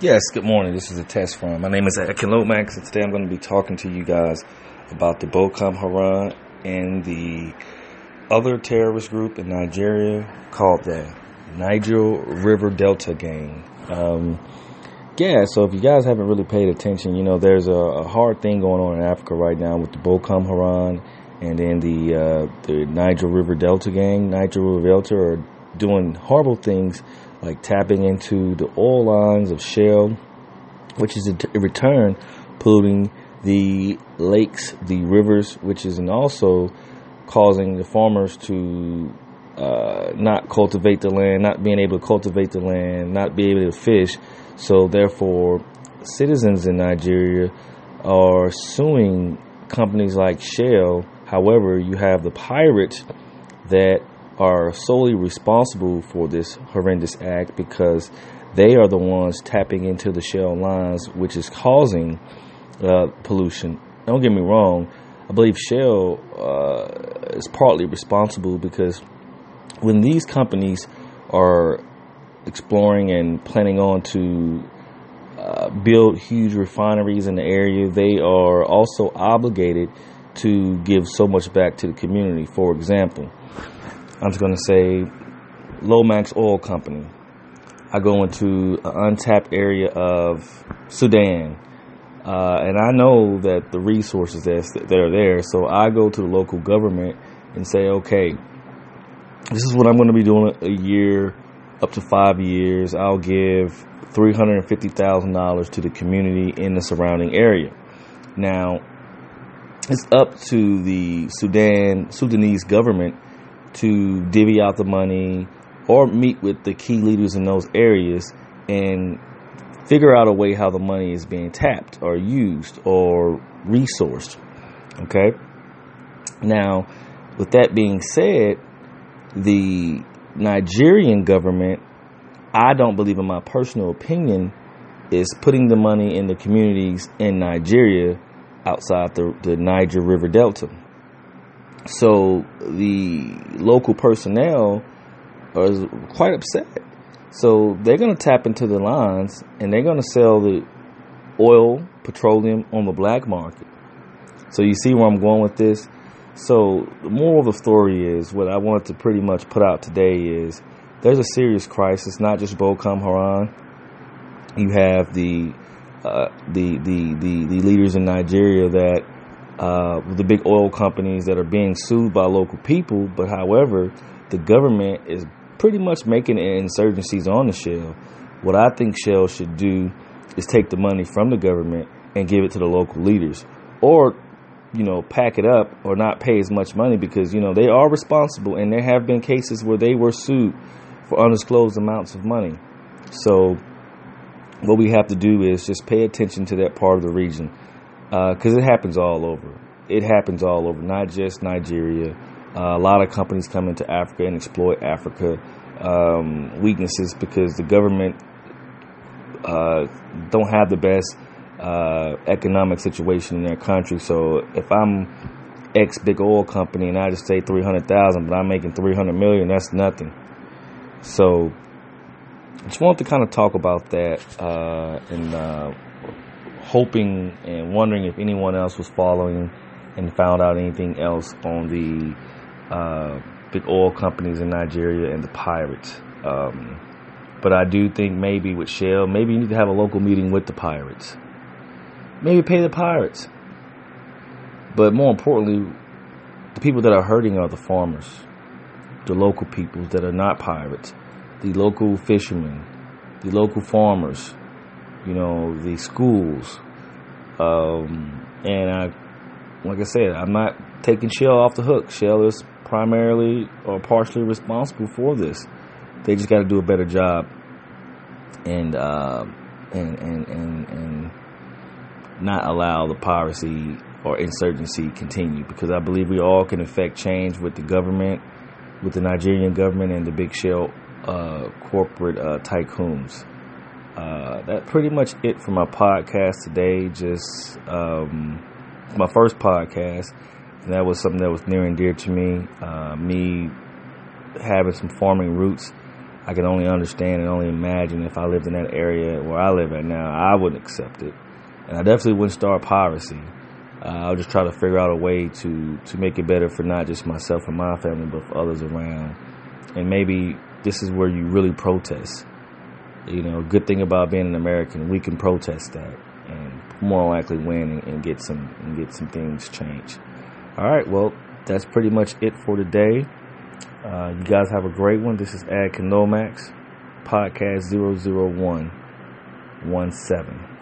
Yes, good morning. This is a test run. My name is Akin Lomax, and today I'm going to be talking to you guys about the Boko Haram and the other terrorist group in Nigeria called the Niger River Delta Gang. Um, yeah, so if you guys haven't really paid attention, you know, there's a, a, hard thing going on in Africa right now with the Boko Haram and then the uh, the Niger River Delta Gang. Niger River Delta are doing horrible things like tapping into the oil lines of Shell, which is in return polluting the lakes, the rivers, which is and also causing the farmers to uh, not cultivate the land, not being able to cultivate the land, not be able to fish. So therefore, citizens in Nigeria are suing companies like Shell. However, you have the pirates that are solely responsible for this horrendous act because they are the ones tapping into the shell lines, which is causing uh, pollution. Don't get me wrong. I believe Shell uh, is partly responsible because when these companies are exploring and planning on to uh, build huge refineries in the area, they are also obligated to give so much back to the community. For example, I'm just going to say Lomax Oil Company. I go into an untapped area of Sudan, uh, and I know that the resources that are there. So I go to the local government and say, okay, this is what I'm going to be doing a year, up to five years. I'll give $350,000 to the community in the surrounding area. Now, it's up to the Sudan Sudanese government to divvy out the money or meet with the key leaders in those areas and figure out a way how the money is being tapped or used or resourced. Okay? Now, with that being said, the Nigerian government, I don't believe, in my personal opinion, is putting the money in the communities in Nigeria outside the, the Niger River Delta. So the local personnel are quite upset. So they're going to tap into the lines and they're going to sell the oil, petroleum on the black market. So you see where I'm going with this? So the moral of the story is what I wanted to pretty much put out today is there's a serious crisis, not just Boko Haram. You have the uh, the, the the the leaders in Nigeria that uh, the big oil companies that are being sued by local people. But however, the government is pretty much making insurgencies on the Shell. What I think Shell should do is take the money from the government and give it to the local leaders, or you know, pack it up or not pay as much money because you know they are responsible, and there have been cases where they were sued for undisclosed amounts of money. So, what we have to do is just pay attention to that part of the region because uh, it happens all over. It happens all over, not just Nigeria. Uh, a lot of companies come into Africa and exploit Africa um, weaknesses because the government uh, don't have the best uh, economic situation in their country. So if I'm X big oil company and I just say three hundred thousand, but I'm making three hundred million, that's nothing. So just wanted to kind of talk about that uh, and uh, hoping and wondering if anyone else was following and found out anything else on the uh, big oil companies in Nigeria and the pirates. Um, but I do think maybe with Shell, maybe you need to have a local meeting with the pirates. Maybe pay the pirates. But more importantly, the people that are hurting are the farmers, the local peoples that are not pirates, the local fishermen, the local farmers, you know, the schools. Um, and I, like I said, I'm not taking Shell off the hook. Shell is primarily or partially responsible for this. They just got to do a better job and, uh, and, and, and, and not allow the piracy or insurgency continue because I believe we all can affect change with the government, with the Nigerian government and the big shell uh, corporate uh, tycoons. Uh, that pretty much it for my podcast today. Just um, my first podcast, and that was something that was near and dear to me. Uh, me having some farming roots. I can only understand and only imagine if I lived in that area where I live at now, I wouldn't accept it. And I definitely wouldn't start piracy. Uh, I'll just try to figure out a way to, to make it better for not just myself and my family, but for others around. And maybe this is where you really protest. You know, good thing about being an American, we can protest that and more likely win and, get some and get some things changed. All right, well, that's pretty much it for today. Uh, you guys have a great one. This is Akin Lomax, podcast 00117.